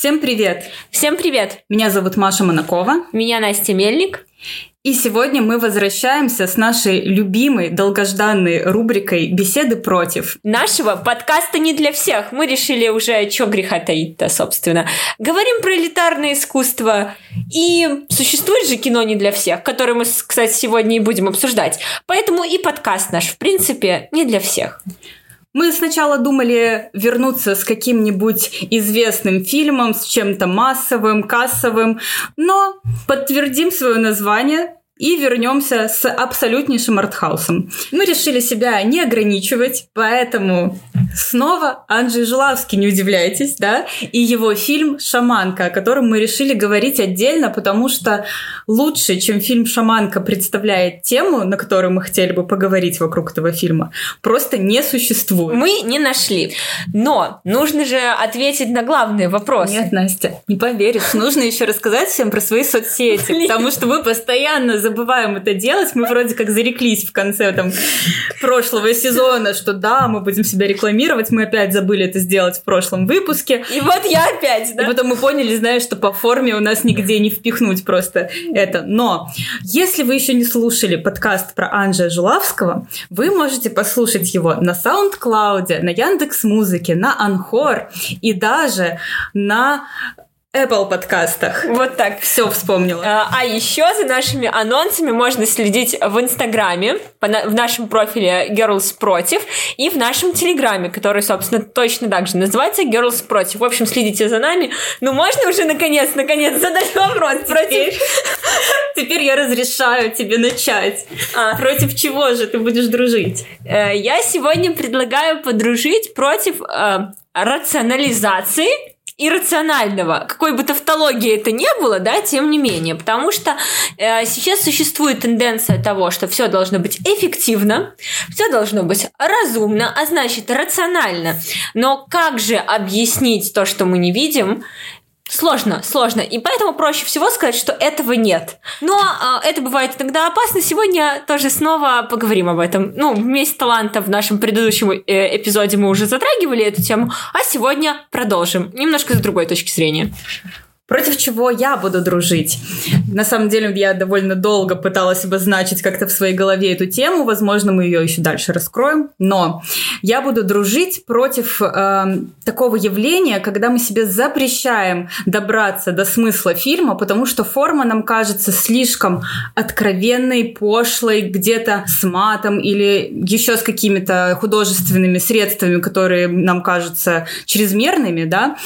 Всем привет! Всем привет! Меня зовут Маша Монакова. Меня Настя Мельник. И сегодня мы возвращаемся с нашей любимой, долгожданной рубрикой «Беседы против». Нашего подкаста не для всех. Мы решили уже, что греха таить-то, собственно. Говорим про элитарное искусство. И существует же кино не для всех, которое мы, кстати, сегодня и будем обсуждать. Поэтому и подкаст наш, в принципе, не для всех. Мы сначала думали вернуться с каким-нибудь известным фильмом, с чем-то массовым, кассовым, но подтвердим свое название и вернемся с абсолютнейшим артхаусом. Мы решили себя не ограничивать, поэтому снова Анджей Жулавский, не удивляйтесь, да, и его фильм «Шаманка», о котором мы решили говорить отдельно, потому что лучше, чем фильм «Шаманка» представляет тему, на которую мы хотели бы поговорить вокруг этого фильма, просто не существует. Мы не нашли. Но нужно же ответить на главный вопрос. Нет, Настя, не поверишь, нужно еще рассказать всем про свои соцсети, потому что мы постоянно забываем это делать. Мы вроде как зареклись в конце там прошлого сезона, что да, мы будем себя рекламировать. Мы опять забыли это сделать в прошлом выпуске. И вот я опять, да? И потом мы поняли, знаешь, что по форме у нас нигде не впихнуть просто это. Но если вы еще не слушали подкаст про Анжея Жулавского, вы можете послушать его на SoundCloud, на Яндекс Музыке, на Анхор и даже на Apple подкастах. Вот так. Все вспомнила. А, а еще за нашими анонсами можно следить в Инстаграме, в нашем профиле Girls Против, и в нашем Телеграме, который, собственно, точно так же называется Girls Против. В общем, следите за нами. Ну, можно уже, наконец, наконец, задать вопрос против... Теперь я разрешаю тебе начать. А. Против чего же ты будешь дружить? Э, я сегодня предлагаю подружить против э, рационализации иррационального, какой бы тавтологии это ни было, да, тем не менее, потому что э, сейчас существует тенденция того, что все должно быть эффективно, все должно быть разумно, а значит рационально. Но как же объяснить то, что мы не видим, Сложно, сложно. И поэтому проще всего сказать, что этого нет. Но э, это бывает иногда опасно. Сегодня тоже снова поговорим об этом. Ну, вместе таланта в нашем предыдущем э, эпизоде мы уже затрагивали эту тему, а сегодня продолжим. Немножко с другой точки зрения против чего я буду дружить. На самом деле я довольно долго пыталась обозначить как-то в своей голове эту тему, возможно, мы ее еще дальше раскроем, но я буду дружить против э, такого явления, когда мы себе запрещаем добраться до смысла фильма, потому что форма нам кажется слишком откровенной, пошлой, где-то с матом или еще с какими-то художественными средствами, которые нам кажутся чрезмерными, да.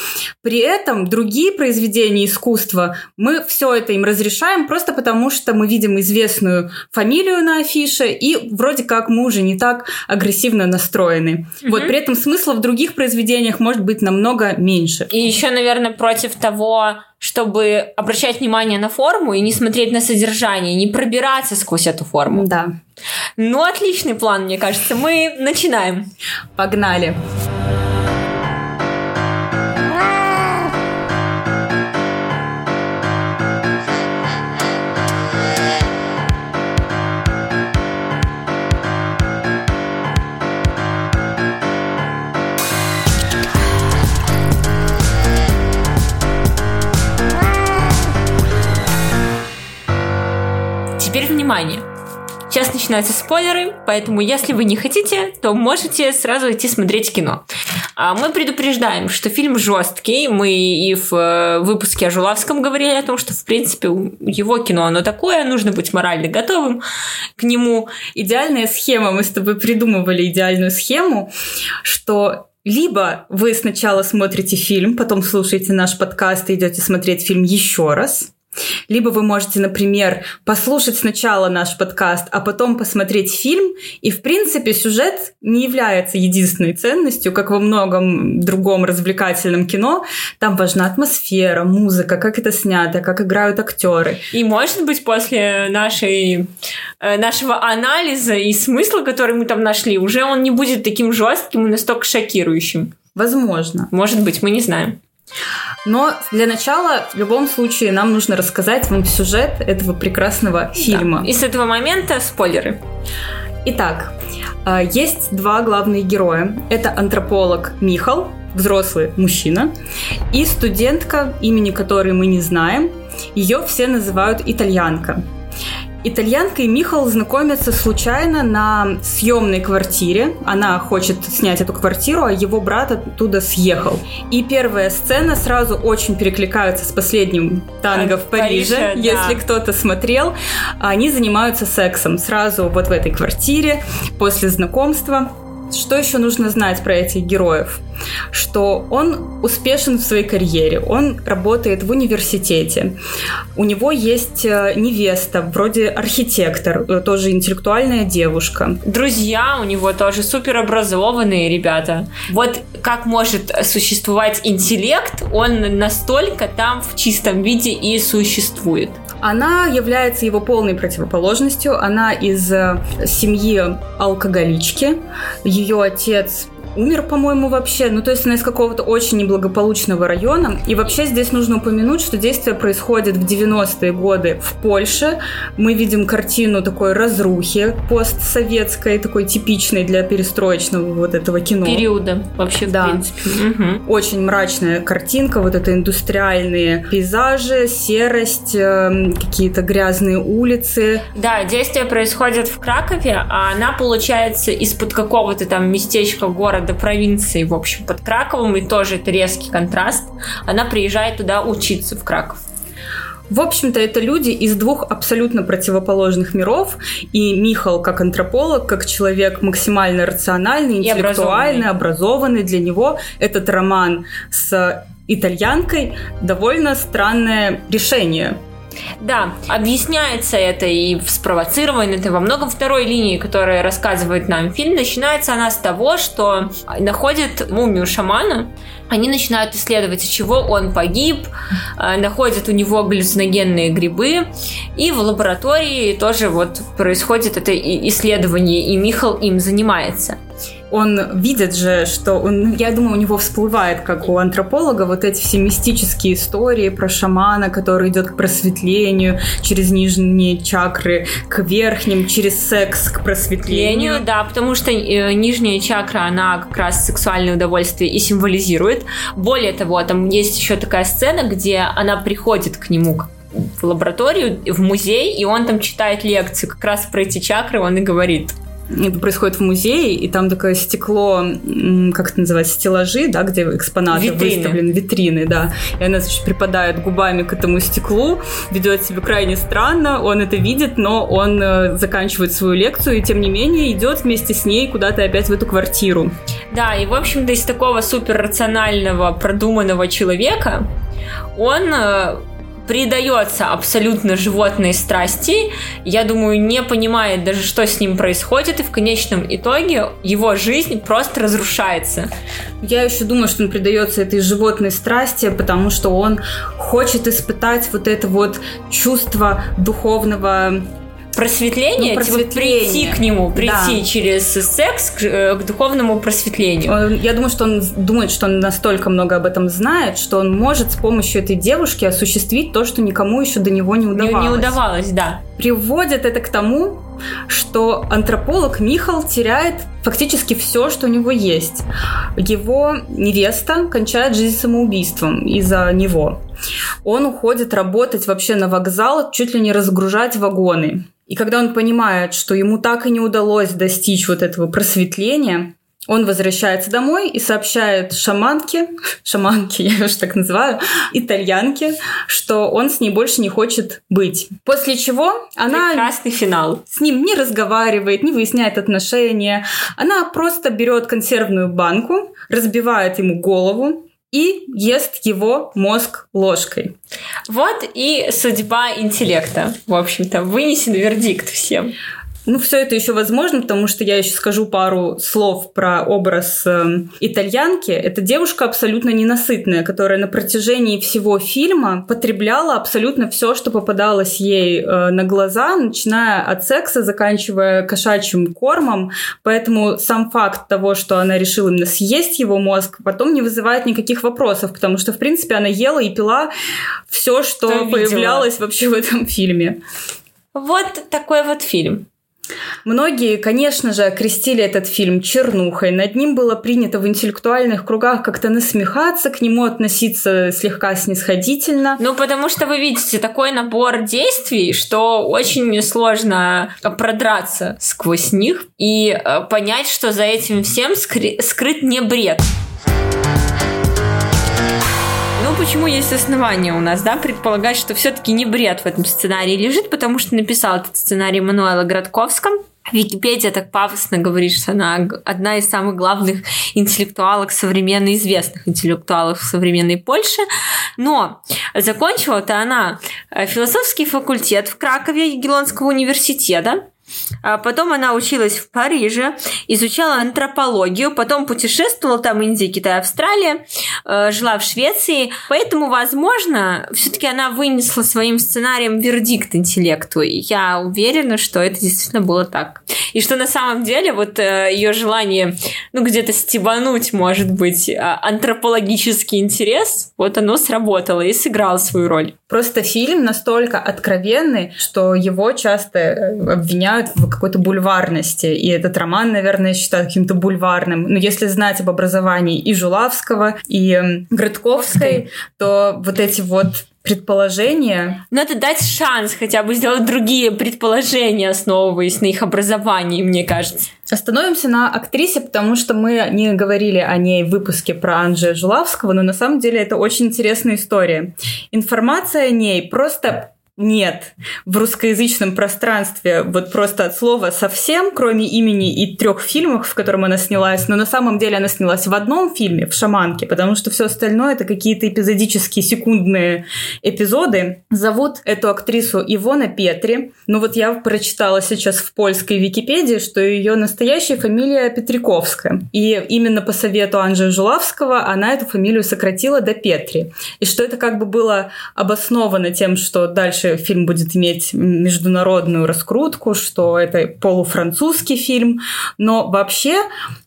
При этом другие произведения произведения искусства, мы все это им разрешаем просто потому, что мы видим известную фамилию на афише, и вроде как мы уже не так агрессивно настроены. Угу. Вот при этом смысла в других произведениях может быть намного меньше. И еще, наверное, против того, чтобы обращать внимание на форму и не смотреть на содержание, не пробираться сквозь эту форму. Да. Ну, отличный план, мне кажется. Мы начинаем. Погнали. Внимание! Сейчас начинаются спойлеры, поэтому если вы не хотите, то можете сразу идти смотреть кино. А мы предупреждаем, что фильм жесткий. Мы и в э, выпуске о Жулавском говорили о том, что, в принципе, его кино, оно такое, нужно быть морально готовым к нему. Идеальная схема, мы с тобой придумывали идеальную схему, что либо вы сначала смотрите фильм, потом слушаете наш подкаст и идете смотреть фильм еще раз, либо вы можете, например, послушать сначала наш подкаст, а потом посмотреть фильм, и, в принципе, сюжет не является единственной ценностью, как во многом другом развлекательном кино. Там важна атмосфера, музыка, как это снято, как играют актеры. И, может быть, после нашей, э, нашего анализа и смысла, который мы там нашли, уже он не будет таким жестким и настолько шокирующим. Возможно. Может быть, мы не знаем. Но для начала, в любом случае, нам нужно рассказать вам сюжет этого прекрасного фильма. Да. И с этого момента спойлеры. Итак, а, есть два главных героя. Это антрополог Михал взрослый мужчина, и студентка, имени которой мы не знаем. Ее все называют итальянка. Итальянка и Михал знакомятся случайно на съемной квартире. Она хочет снять эту квартиру, а его брат оттуда съехал. И первая сцена сразу очень перекликается с последним танго в Париже. Париже Если да. кто-то смотрел, они занимаются сексом сразу вот в этой квартире после знакомства. Что еще нужно знать про этих героев? Что он успешен в своей карьере, он работает в университете, у него есть э, невеста, вроде архитектор, э, тоже интеллектуальная девушка. Друзья у него тоже суперобразованные ребята. Вот как может существовать интеллект, он настолько там в чистом виде и существует. Она является его полной противоположностью. Она из э, семьи алкоголички. Ее отец умер, по-моему, вообще. Ну, то есть она из какого-то очень неблагополучного района. И вообще здесь нужно упомянуть, что действие происходит в 90-е годы в Польше. Мы видим картину такой разрухи постсоветской, такой типичной для перестроечного вот этого кино. Периода вообще, да. в принципе. Угу. Очень мрачная картинка, вот это индустриальные пейзажи, серость, эм, какие-то грязные улицы. Да, действие происходит в Кракове, а она, получается, из-под какого-то там местечка города города, провинции, в общем, под Краковом, и тоже это резкий контраст. Она приезжает туда учиться, в Краков. В общем-то, это люди из двух абсолютно противоположных миров. И Михал, как антрополог, как человек максимально рациональный, интеллектуальный, образованный. образованный, для него этот роман с итальянкой довольно странное решение. Да, объясняется это и спровоцировано это во многом второй линии, которая рассказывает нам фильм. Начинается она с того, что находит мумию шамана, они начинают исследовать, от чего он погиб, э, находят у него галлюциногенные грибы, и в лаборатории тоже вот происходит это исследование, и Михал им занимается он видит же, что он, я думаю, у него всплывает, как у антрополога, вот эти все мистические истории про шамана, который идет к просветлению через нижние чакры, к верхним, через секс к просветлению. Да, потому что э, нижняя чакра, она как раз сексуальное удовольствие и символизирует. Более того, там есть еще такая сцена, где она приходит к нему в лабораторию, в музей, и он там читает лекцию как раз про эти чакры, он и говорит – это происходит в музее, и там такое стекло, как это называется, стеллажи, да, где экспонаты витрины. выставлены, витрины, да. И она, значит, припадает губами к этому стеклу, ведет себя крайне странно, он это видит, но он э, заканчивает свою лекцию, и тем не менее идет вместе с ней куда-то опять в эту квартиру. Да, и, в общем-то, из такого суперрационального, продуманного человека он э, предается абсолютно животной страсти, я думаю, не понимает даже, что с ним происходит, и в конечном итоге его жизнь просто разрушается. Я еще думаю, что он предается этой животной страсти, потому что он хочет испытать вот это вот чувство духовного просветление, ну, просветление. Типа прийти к нему, прийти да. через секс к, э, к духовному просветлению. Я думаю, что он думает, что он настолько много об этом знает, что он может с помощью этой девушки осуществить то, что никому еще до него не удавалось. Не, не удавалось, да. Приводит это к тому, что антрополог Михал теряет фактически все, что у него есть. Его невеста кончает жизнь самоубийством из-за него. Он уходит работать вообще на вокзал, чуть ли не разгружать вагоны. И когда он понимает, что ему так и не удалось достичь вот этого просветления, он возвращается домой и сообщает шаманке, шаманке, я уж так называю, итальянке, что он с ней больше не хочет быть. После чего она... Прекрасный финал. С ним не разговаривает, не выясняет отношения. Она просто берет консервную банку, разбивает ему голову, и ест его мозг ложкой. Вот и судьба интеллекта, в общем-то, вынесен вердикт всем. Ну, все это еще возможно, потому что я еще скажу пару слов про образ э, итальянки. Это девушка абсолютно ненасытная, которая на протяжении всего фильма потребляла абсолютно все, что попадалось ей э, на глаза, начиная от секса, заканчивая кошачьим кормом. Поэтому сам факт того, что она решила именно съесть его мозг, потом не вызывает никаких вопросов, потому что, в принципе, она ела и пила все, что, что появлялось вообще в этом фильме. Вот такой вот фильм. Многие, конечно же, окрестили этот фильм чернухой. Над ним было принято в интеллектуальных кругах как-то насмехаться, к нему относиться слегка снисходительно. Ну, потому что вы видите такой набор действий, что очень сложно продраться сквозь них и э, понять, что за этим всем скры- скрыт не бред. Почему есть основания у нас, да, предполагать, что все-таки не бред в этом сценарии лежит, потому что написал этот сценарий Мануэла Градковском. Википедия так пафосно говорит, что она одна из самых главных интеллектуалок современной, известных интеллектуалов современной Польши. Но закончила-то она э, философский факультет в Кракове Егелонского университета. А потом она училась в Париже, изучала антропологию, потом путешествовала там Индия, Китай, Австралия, э, жила в Швеции. Поэтому, возможно, все-таки она вынесла своим сценарием вердикт интеллекту. И я уверена, что это действительно было так. И что на самом деле вот э, ее желание, ну, где-то стебануть, может быть, а, антропологический интерес, вот оно сработало и сыграло свою роль. Просто фильм настолько откровенный, что его часто э, обвиняют в какой-то бульварности. И этот роман, наверное, считают каким-то бульварным. Но если знать об образовании и Жулавского, и Грытковской, то вот эти вот предположения. Надо дать шанс хотя бы сделать другие предположения, основываясь на их образовании, мне кажется. Остановимся на актрисе, потому что мы не говорили о ней в выпуске про Анджея Жулавского, но на самом деле это очень интересная история. Информация о ней просто нет в русскоязычном пространстве вот просто от слова совсем, кроме имени и трех фильмов, в котором она снялась, но на самом деле она снялась в одном фильме, в «Шаманке», потому что все остальное это какие-то эпизодические секундные эпизоды. Зовут эту актрису Ивона Петри. Ну вот я прочитала сейчас в польской Википедии, что ее настоящая фамилия Петриковская. И именно по совету Анжея Жулавского она эту фамилию сократила до Петри. И что это как бы было обосновано тем, что дальше дальше фильм будет иметь международную раскрутку, что это полуфранцузский фильм. Но вообще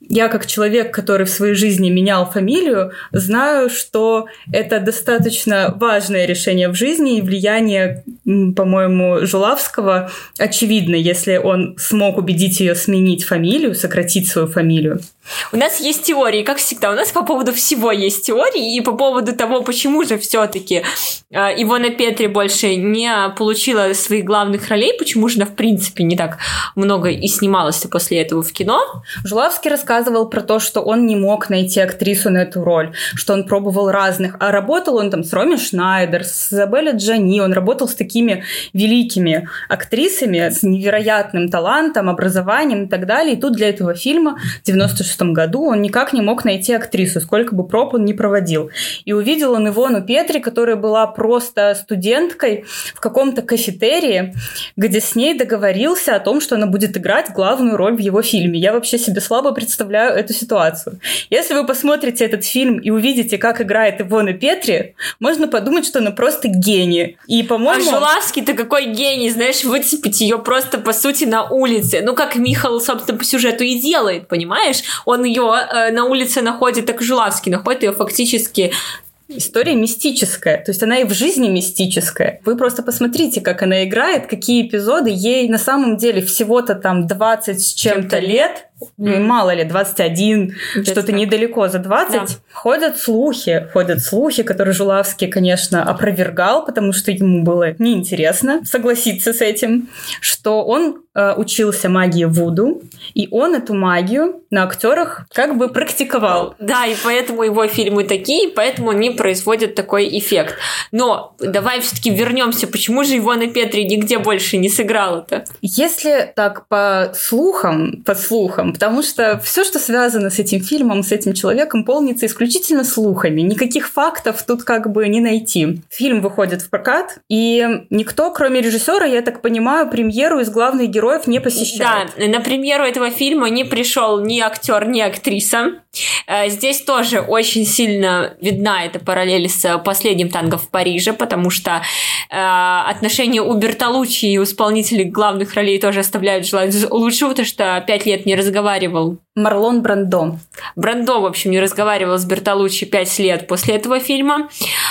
я как человек, который в своей жизни менял фамилию, знаю, что это достаточно важное решение в жизни и влияние, по-моему, Жулавского очевидно, если он смог убедить ее сменить фамилию, сократить свою фамилию. У нас есть теории, как всегда, у нас по поводу всего есть теории, и по поводу того, почему же все-таки э, Ивона Петри больше не получила своих главных ролей, почему же она, в принципе, не так много и снималась после этого в кино. Жулавский рассказывал про то, что он не мог найти актрису на эту роль, что он пробовал разных, а работал он там с Роми Шнайдер, с Изабеллой Джани, он работал с такими великими актрисами, с невероятным талантом, образованием и так далее, и тут для этого фильма 96 году он никак не мог найти актрису, сколько бы проб он не проводил. И увидел он Ивону Петри, которая была просто студенткой в каком-то кафетерии, где с ней договорился о том, что она будет играть главную роль в его фильме. Я вообще себе слабо представляю эту ситуацию. Если вы посмотрите этот фильм и увидите, как играет Ивона Петри, можно подумать, что она просто гений. И, по-моему... А Жулавский-то какой гений, знаешь, выцепить ее просто, по сути, на улице. Ну, как Михаил, собственно, по сюжету и делает, понимаешь? Он ее э, на улице находит, так и Жулавский находит ее фактически История мистическая, то есть она и в жизни мистическая. Вы просто посмотрите, как она играет, какие эпизоды. Ей на самом деле всего-то там 20 с чем-то лет, mm-hmm. мало ли, 21, что-то недалеко за 20. Да. Ходят слухи, ходят слухи, которые Жулавский, конечно, опровергал, потому что ему было неинтересно согласиться с этим, что он э, учился магии Вуду, и он эту магию на актерах как бы практиковал. Да, и поэтому его фильмы такие, поэтому они производят такой эффект. Но давай все-таки вернемся, почему же его на Петре нигде больше не сыграла-то? Если так по слухам, по слухам, потому что все, что связано с этим фильмом, с этим человеком, полнится исключительно слухами. Никаких фактов тут как бы не найти. Фильм выходит в прокат, и никто, кроме режиссера, я так понимаю, премьеру из главных героев не посещает. Да, на премьеру этого фильма не пришел ни актер, ни актриса. Э, здесь тоже очень сильно видна эта параллель с последним танго в Париже, потому что э, отношения у Бертолуччи и у исполнителей главных ролей тоже оставляют желать лучшего, потому что пять лет не разговаривали разговаривал. Марлон Брандо. Брандо, в общем, не разговаривал с Бертолуччи пять лет после этого фильма.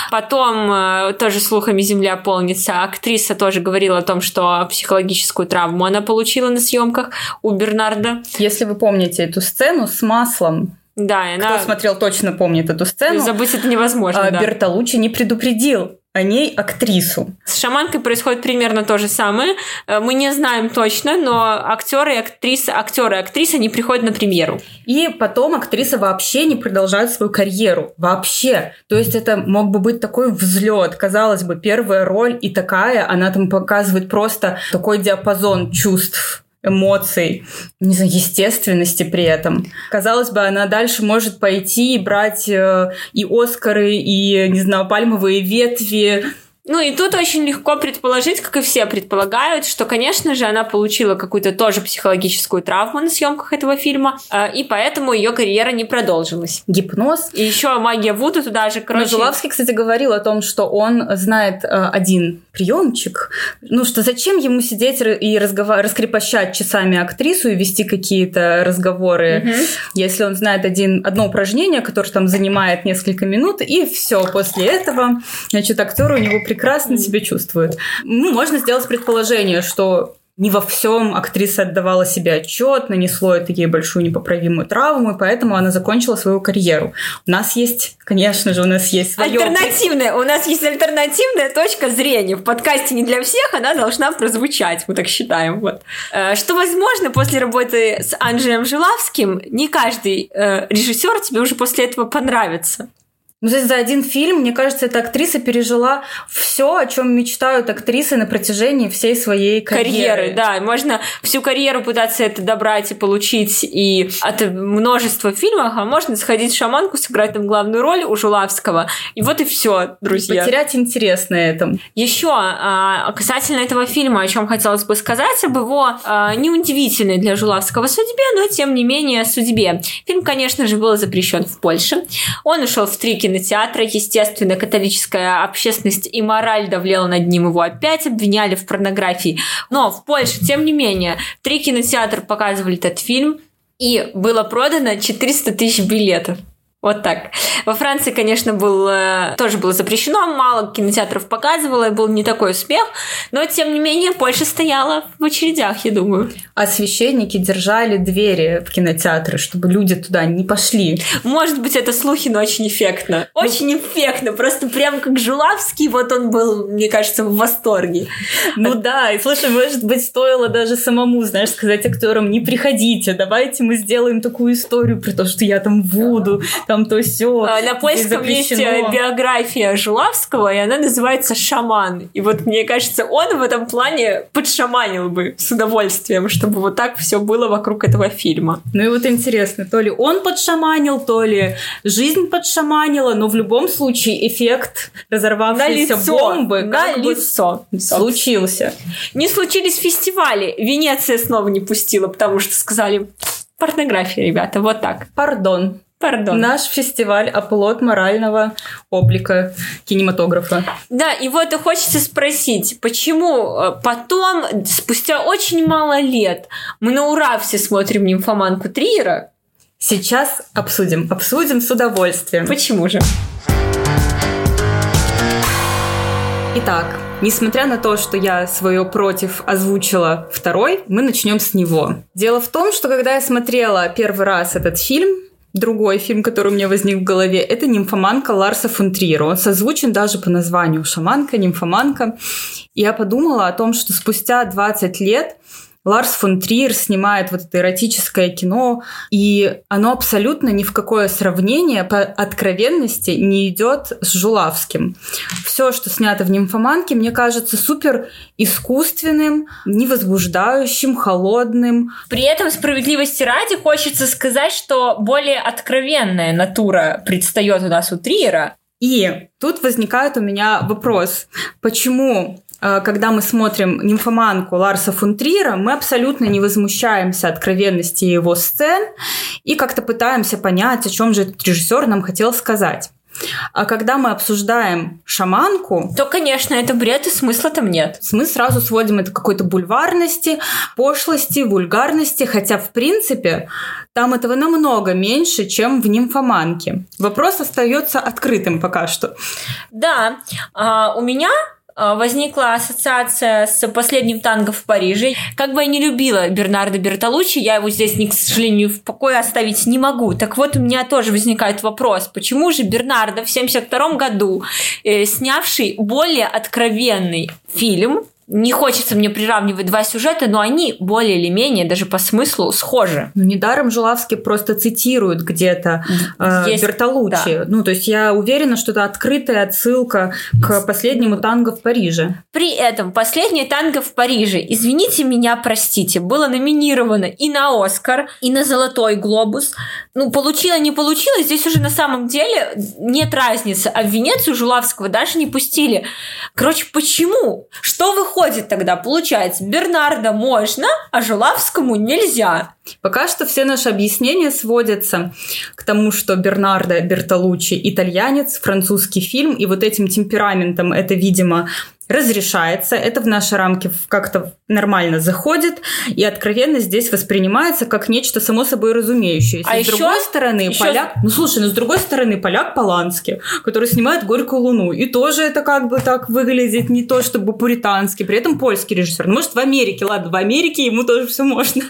Потом, э, тоже слухами «Земля полнится», актриса тоже говорила о том, что психологическую травму она получила на съемках у Бернарда. Если вы помните эту сцену с маслом, да, и она... Кто смотрел, точно помнит эту сцену. Забыть это невозможно, а, да. Бертолуччи не предупредил о ней актрису. С шаманкой происходит примерно то же самое. Э, мы не знаем точно, но актеры и актрисы, актеры и актрисы не приходят на премьеру. И потом актриса вообще не продолжает свою карьеру. Вообще. То есть это мог бы быть такой взлет. Казалось бы, первая роль и такая, она там показывает просто такой диапазон чувств эмоций, не знаю, естественности при этом. Казалось бы, она дальше может пойти и брать э, и Оскары, и, не знаю, пальмовые ветви, ну и тут очень легко предположить, как и все предполагают, что, конечно же, она получила какую-то тоже психологическую травму на съемках этого фильма, э, и поэтому ее карьера не продолжилась. Гипноз. И еще магия Вуду туда же, короче. Жулавский, кстати, говорил о том, что он знает э, один приемчик, ну что зачем ему сидеть и разговар... раскрепощать часами актрису и вести какие-то разговоры, угу. если он знает один, одно упражнение, которое там занимает несколько минут, и все, после этого, значит, актер у него прекрасно себя чувствует. Ну, можно сделать предположение, что не во всем актриса отдавала себе отчет, нанесло это ей большую непоправимую травму, и поэтому она закончила свою карьеру. У нас есть, конечно же, у нас есть свое... Альтернативная, у нас есть альтернативная точка зрения. В подкасте не для всех она должна прозвучать, мы так считаем. Вот. Э, что, возможно, после работы с Анджеем Жилавским не каждый э, режиссер тебе уже после этого понравится. Ну, то есть за один фильм, мне кажется, эта актриса пережила все, о чем мечтают актрисы на протяжении всей своей карьеры. Карьеры, да. Можно всю карьеру пытаться это добрать и получить и от множества фильмов, а можно сходить в шаманку, сыграть там главную роль у Жулавского. И вот и все, друзья. Потерять интерес на этом. Еще а, касательно этого фильма, о чем хотелось бы сказать, об его а, неудивительной для Жулавского судьбе, но тем не менее судьбе. Фильм, конечно же, был запрещен в Польше. Он ушел в три кинотеатра. Естественно, католическая общественность и мораль давлела над ним. Его опять обвиняли в порнографии. Но в Польше, тем не менее, три кинотеатра показывали этот фильм. И было продано 400 тысяч билетов. Вот так. Во Франции, конечно, был, тоже было запрещено, мало кинотеатров показывало, был не такой успех, но, тем не менее, Польша стояла в очередях, я думаю. А священники держали двери в кинотеатры, чтобы люди туда не пошли. Может быть, это слухи, но очень эффектно. Ну, очень ну, эффектно, просто прям как Жулавский, вот он был, мне кажется, в восторге. Ну да, и слушай, может быть, стоило даже самому, знаешь, сказать актерам, не приходите, давайте мы сделаем такую историю про то, что я там буду, там то все. А, на польском есть э, биография Жулавского, и она называется «Шаман». И вот мне кажется, он в этом плане подшаманил бы с удовольствием, чтобы вот так все было вокруг этого фильма. Ну и вот интересно, то ли он подшаманил, то ли жизнь подшаманила, но в любом случае эффект разорвавшейся на лицо, бомбы на лицо случился. Не случились фестивали. Венеция снова не пустила, потому что сказали порнография, ребята, вот так. Пардон. Пардон. Наш фестиваль оплот морального облика кинематографа. Да, и вот и хочется спросить, почему э, потом, спустя очень мало лет, мы на ура все смотрим «Нимфоманку Триера»? Сейчас обсудим. Обсудим с удовольствием. Почему же? Итак, Несмотря на то, что я свое против озвучила второй, мы начнем с него. Дело в том, что когда я смотрела первый раз этот фильм, Другой фильм, который у меня возник в голове, это «Нимфоманка» Ларса фон. Он созвучен даже по названию «Шаманка», «Нимфоманка». И я подумала о том, что спустя 20 лет Ларс фон Триер снимает вот это эротическое кино, и оно абсолютно ни в какое сравнение по откровенности не идет с Жулавским. Все, что снято в «Нимфоманке», мне кажется супер искусственным, невозбуждающим, холодным. При этом справедливости ради хочется сказать, что более откровенная натура предстает у нас у Триера, и тут возникает у меня вопрос, почему когда мы смотрим «Нимфоманку» Ларса фон Триера, мы абсолютно не возмущаемся откровенности его сцен и как-то пытаемся понять, о чем же этот режиссер нам хотел сказать. А когда мы обсуждаем шаманку... То, конечно, это бред, и смысла там нет. Мы сразу сводим это к какой-то бульварности, пошлости, вульгарности, хотя, в принципе, там этого намного меньше, чем в нимфоманке. Вопрос остается открытым пока что. Да, а, у меня возникла ассоциация с последним танго в Париже. Как бы я не любила Бернардо Бертолуччи, я его здесь, к сожалению, в покое оставить не могу. Так вот, у меня тоже возникает вопрос, почему же Бернардо в 1972 году, э, снявший более откровенный фильм, не хочется мне приравнивать два сюжета, но они более или менее даже по смыслу схожи. Ну, недаром Жулавский просто цитирует где-то э, есть, Бертолуччи. Да. Ну, то есть я уверена, что это открытая отсылка к последнему танго в Париже. При этом последнее танго в Париже, извините меня, простите, было номинировано и на Оскар, и на Золотой глобус. Ну, получила, не получила, здесь уже на самом деле нет разницы. А в Венецию Жулавского даже не пустили. Короче, почему? Что вы выходит тогда, получается, Бернарда можно, а Жулавскому нельзя. Пока что все наши объяснения сводятся к тому, что Бернардо Бертолуччи итальянец, французский фильм, и вот этим темпераментом это, видимо, разрешается, это в наши рамки как-то нормально заходит, и откровенно здесь воспринимается как нечто само собой разумеющееся. А с еще, другой стороны, еще... поляк... Ну, слушай, ну, с другой стороны, поляк Полански, который снимает «Горькую луну», и тоже это как бы так выглядит не то чтобы пуритански, при этом польский режиссер. Ну, может, в Америке, ладно, в Америке ему тоже все можно.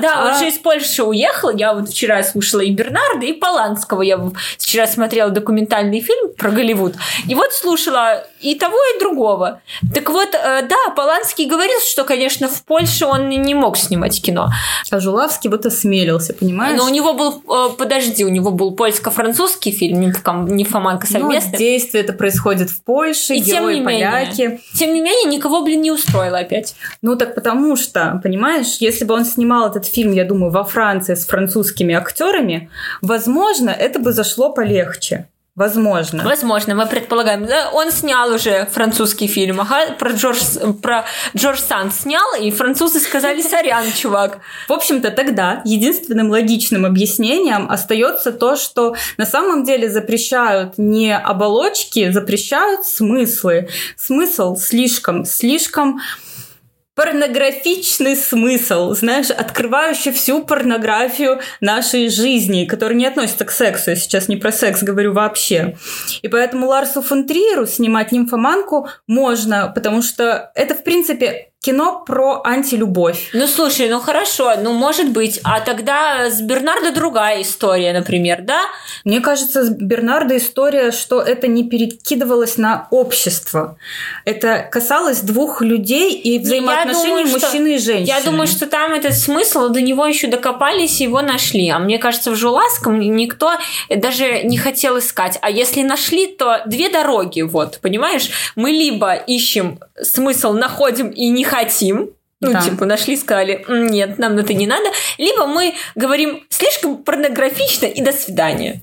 Да, а... он же из Польши уехал, я вот вчера слушала и Бернарда, и Поланского, я вчера смотрела документальный фильм про Голливуд, и вот слушала и того, и другого. Так вот, э, да, Поланский говорил, что, конечно, в Польше он не мог снимать кино. А Жулавский вот осмелился, понимаешь? Но у него был, э, подожди, у него был польско-французский фильм, «Нимфоманка» совместный. Но действие это происходит в Польше, и герои тем не поляки. Менее, тем не менее, никого, блин, не устроило опять. Ну так потому что, понимаешь, если бы он снимал этот фильм, я думаю, во Франции с французскими актерами, возможно, это бы зашло полегче. Возможно. Возможно, мы предполагаем. Да, он снял уже французский фильм, ага, про Джордж, про Джордж Санд снял, и французы сказали «сорян, чувак». В общем-то, тогда единственным логичным объяснением остается то, что на самом деле запрещают не оболочки, запрещают смыслы. Смысл слишком, слишком порнографичный смысл, знаешь, открывающий всю порнографию нашей жизни, который не относится к сексу. Я сейчас не про секс говорю вообще. И поэтому Ларсу фон Триеру снимать нимфоманку можно, потому что это, в принципе, кино про антилюбовь. Ну, слушай, ну хорошо, ну, может быть. А тогда с Бернардо другая история, например, да? Мне кажется, с Бернардо история, что это не перекидывалось на общество. Это касалось двух людей и взаимоотношений думаю, мужчины что, и женщины. Я думаю, что там этот смысл, до него еще докопались и его нашли. А мне кажется, в Жуласком никто даже не хотел искать. А если нашли, то две дороги, вот, понимаешь? Мы либо ищем смысл, находим и не хотим, ну, да. типа, нашли, сказали, нет, нам это не надо. Либо мы говорим слишком порнографично и до свидания.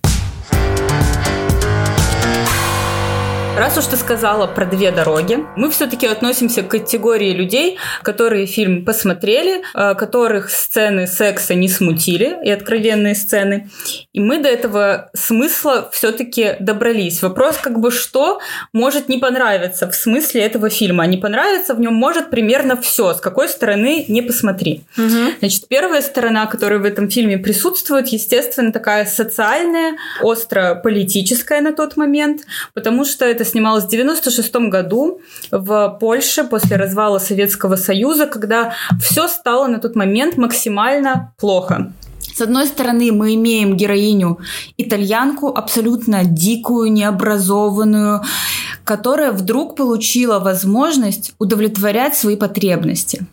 Раз уж ты сказала про две дороги, мы все-таки относимся к категории людей, которые фильм посмотрели, э, которых сцены секса не смутили и откровенные сцены. И мы до этого смысла все-таки добрались. Вопрос как бы что может не понравиться в смысле этого фильма. А не понравится в нем может примерно все, с какой стороны не посмотри. Угу. Значит, первая сторона, которая в этом фильме присутствует, естественно, такая социальная, остро политическая на тот момент, потому что это это снималось в 96 году в Польше после развала Советского Союза, когда все стало на тот момент максимально плохо. С одной стороны, мы имеем героиню итальянку, абсолютно дикую, необразованную, которая вдруг получила возможность удовлетворять свои потребности.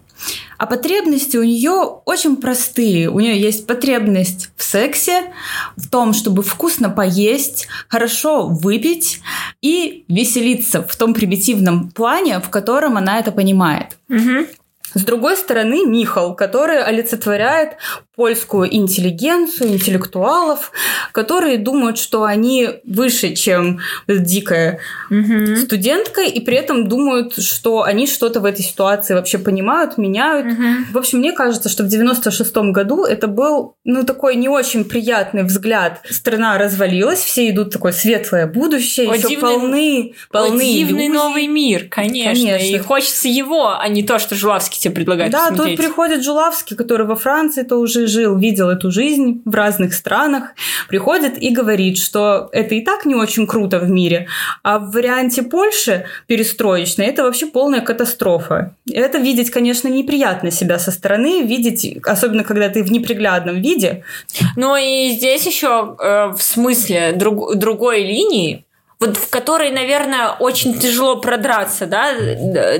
А потребности у нее очень простые. У нее есть потребность в сексе, в том, чтобы вкусно поесть, хорошо выпить и веселиться в том примитивном плане, в котором она это понимает. Угу. С другой стороны, Михал, который олицетворяет польскую интеллигенцию, интеллектуалов, которые думают, что они выше, чем дикая угу. студентка, и при этом думают, что они что-то в этой ситуации вообще понимают, меняют. Угу. В общем, мне кажется, что в 96-м году это был, ну, такой не очень приятный взгляд. Страна развалилась, все идут такое светлое будущее, еще полны, полны дивный новый мир, конечно. конечно. И хочется его, а не то, что Жулавский тебе предлагает Да, посмотреть. тут приходит Жулавский, который во Франции то уже жил, видел эту жизнь в разных странах, приходит и говорит, что это и так не очень круто в мире, а в варианте Польши перестроечной это вообще полная катастрофа. Это видеть, конечно, неприятно себя со стороны, видеть, особенно когда ты в неприглядном виде. Ну и здесь еще э, в смысле друг, другой линии вот в которой, наверное, очень тяжело продраться, да,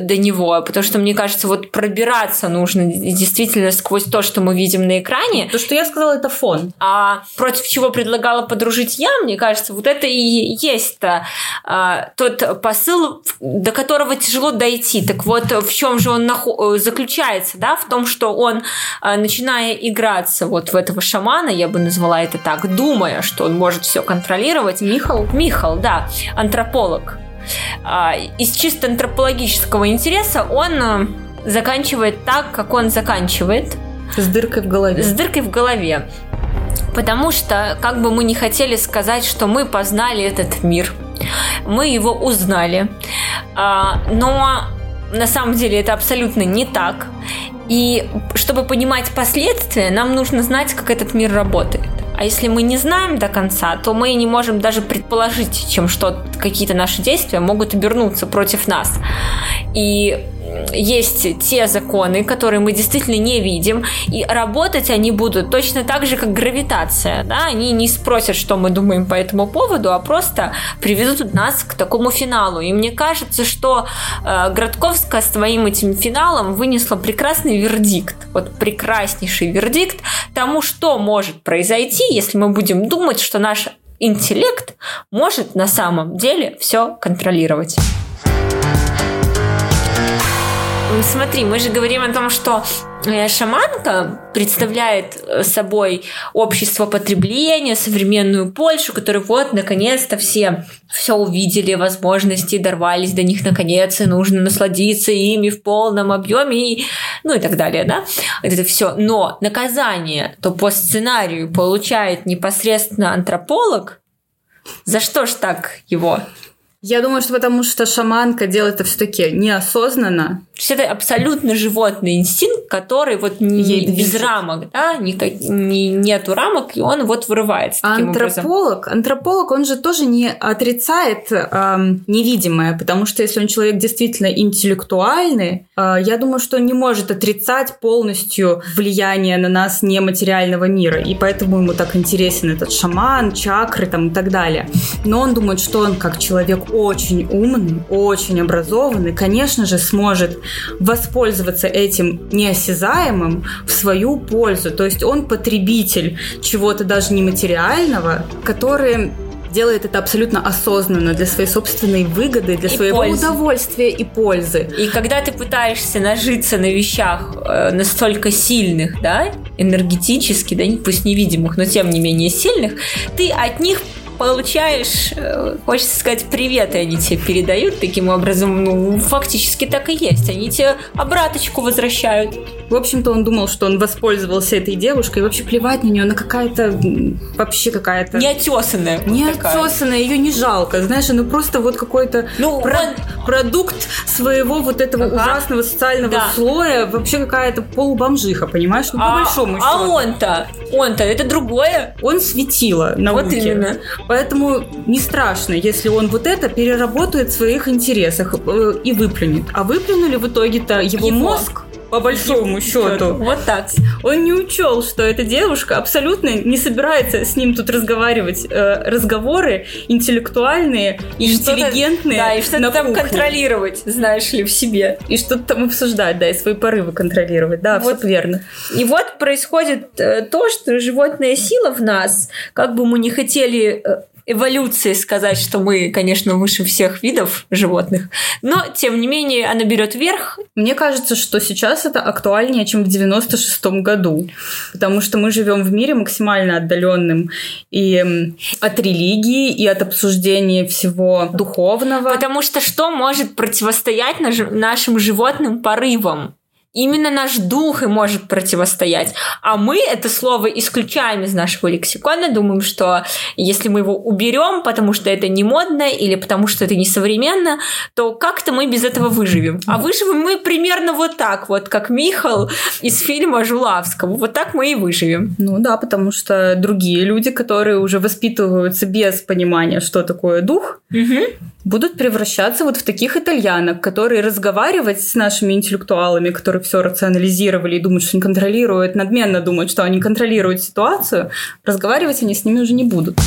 до него, потому что, мне кажется, вот пробираться нужно действительно сквозь то, что мы видим на экране. То, что я сказала, это фон. А против чего предлагала подружить я, мне кажется, вот это и есть -то, а, тот посыл, до которого тяжело дойти. Так вот, в чем же он заключается, да, в том, что он, а, начиная играться вот в этого шамана, я бы назвала это так, думая, что он может все контролировать. Михал? Михал, да антрополог. А, из чисто антропологического интереса он э, заканчивает так, как он заканчивает. С дыркой в голове. С дыркой в голове. Потому что, как бы мы не хотели сказать, что мы познали этот мир, мы его узнали, а, но на самом деле это абсолютно не так. И чтобы понимать последствия, нам нужно знать, как этот мир работает. А если мы не знаем до конца, то мы не можем даже предположить, чем что какие-то наши действия могут обернуться против нас. И есть те законы, которые мы действительно не видим, и работать они будут точно так же, как гравитация. Да? Они не спросят, что мы думаем по этому поводу, а просто приведут нас к такому финалу. И мне кажется, что э, Градковская своим этим финалом вынесла прекрасный вердикт. Вот прекраснейший вердикт тому, что может произойти, если мы будем думать, что наш интеллект может на самом деле все контролировать. Смотри, мы же говорим о том, что э, шаманка представляет э, собой общество потребления, современную Польшу, которую вот, наконец-то все все увидели, возможности, дорвались до них наконец, и нужно насладиться ими в полном объеме, и, ну и так далее, да? Это все. Но наказание то по сценарию получает непосредственно антрополог, за что ж так его? Я думаю, что потому что шаманка делает это все-таки неосознанно. То есть это абсолютно животный инстинкт, который вот не, Ей без движет. рамок, да, никак, не, нету рамок, и он вот вырывается. Антрополог, образом. антрополог, он же тоже не отрицает эм, невидимое, потому что если он человек действительно интеллектуальный, э, я думаю, что он не может отрицать полностью влияние на нас нематериального мира, и поэтому ему так интересен этот шаман, чакры там и так далее. Но он думает, что он как человек очень умный, очень образованный, конечно же, сможет воспользоваться этим неосязаемым в свою пользу. То есть он потребитель чего-то даже нематериального, который делает это абсолютно осознанно для своей собственной выгоды, для и своего пользы. удовольствия и пользы. И когда ты пытаешься нажиться на вещах э, настолько сильных, да, энергетически, да, пусть невидимых, но тем не менее сильных, ты от них получаешь, э, хочется сказать, привет, и они тебе передают таким образом. Ну, фактически так и есть. Они тебе обраточку возвращают. В общем-то, он думал, что он воспользовался этой девушкой, и вообще плевать на нее, она какая-то вообще какая-то... Неотесанная. Неотесанная, ее не жалко. Знаешь, она просто вот какой-то ну, про- он... продукт своего вот этого ага. ужасного социального да. слоя, вообще какая-то полубомжиха, понимаешь? Ну, по а, большому счету. А он-то, он-то, это другое. Он светило науки. Вот именно. Поэтому не страшно, если он вот это переработает в своих интересах э, и выплюнет. А выплюнули в итоге-то его, его. мозг по большому счету. Вот так. Он не учел, что эта девушка абсолютно не собирается с ним тут разговаривать э, разговоры интеллектуальные, и интеллигентные. Да, и что-то там контролировать, знаешь ли, в себе. И что-то там обсуждать, да, и свои порывы контролировать. Да, вот. верно. И вот происходит э, то, что животная сила в нас, как бы мы не хотели э, эволюции сказать, что мы, конечно, выше всех видов животных, но, тем не менее, она берет верх. Мне кажется, что сейчас это актуальнее, чем в 96 году, потому что мы живем в мире максимально отдаленным и от религии, и от обсуждения всего духовного. Потому что что может противостоять нашим животным порывам? Именно наш дух и может противостоять. А мы это слово исключаем из нашего лексикона, думаем, что если мы его уберем, потому что это не модно или потому что это не современно, то как-то мы без этого выживем. А выживем мы примерно вот так, вот как Михал из фильма Жулавского. Вот так мы и выживем. Ну да, потому что другие люди, которые уже воспитываются без понимания, что такое дух, угу. будут превращаться вот в таких итальянок, которые разговаривать с нашими интеллектуалами, которые все рационализировали и думают, что они контролируют, надменно думают, что они контролируют ситуацию, разговаривать они с ними уже не будут.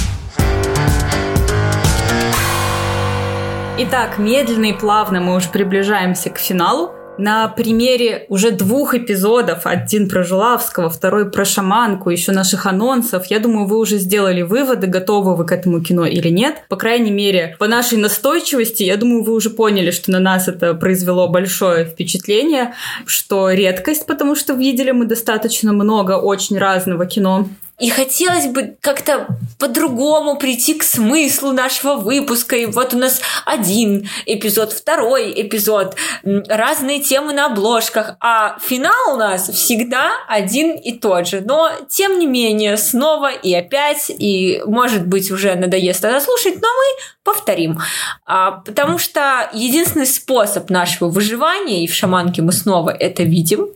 Итак, медленно и плавно мы уже приближаемся к финалу на примере уже двух эпизодов, один про Жулавского, второй про шаманку, еще наших анонсов, я думаю, вы уже сделали выводы, готовы вы к этому кино или нет. По крайней мере, по нашей настойчивости, я думаю, вы уже поняли, что на нас это произвело большое впечатление, что редкость, потому что видели мы достаточно много очень разного кино. И хотелось бы как-то по-другому прийти к смыслу нашего выпуска. И вот у нас один эпизод, второй эпизод, разные темы на обложках. А финал у нас всегда один и тот же. Но, тем не менее, снова и опять, и, может быть, уже надоест это слушать, но мы повторим. А, потому что единственный способ нашего выживания, и в шаманке мы снова это видим,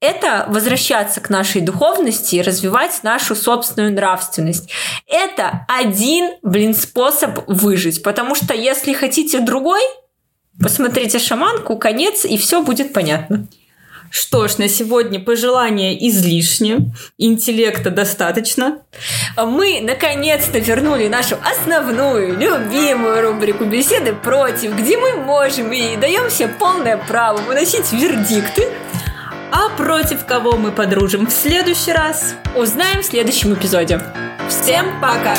это возвращаться к нашей духовности и развивать нашу собственную нравственность. Это один, блин, способ выжить. Потому что если хотите другой, посмотрите шаманку, конец, и все будет понятно. Что ж, на сегодня пожелания излишне, интеллекта достаточно. Мы наконец-то вернули нашу основную, любимую рубрику «Беседы против», где мы можем и даем себе полное право выносить вердикты а против кого мы подружим в следующий раз, узнаем в следующем эпизоде. Всем пока!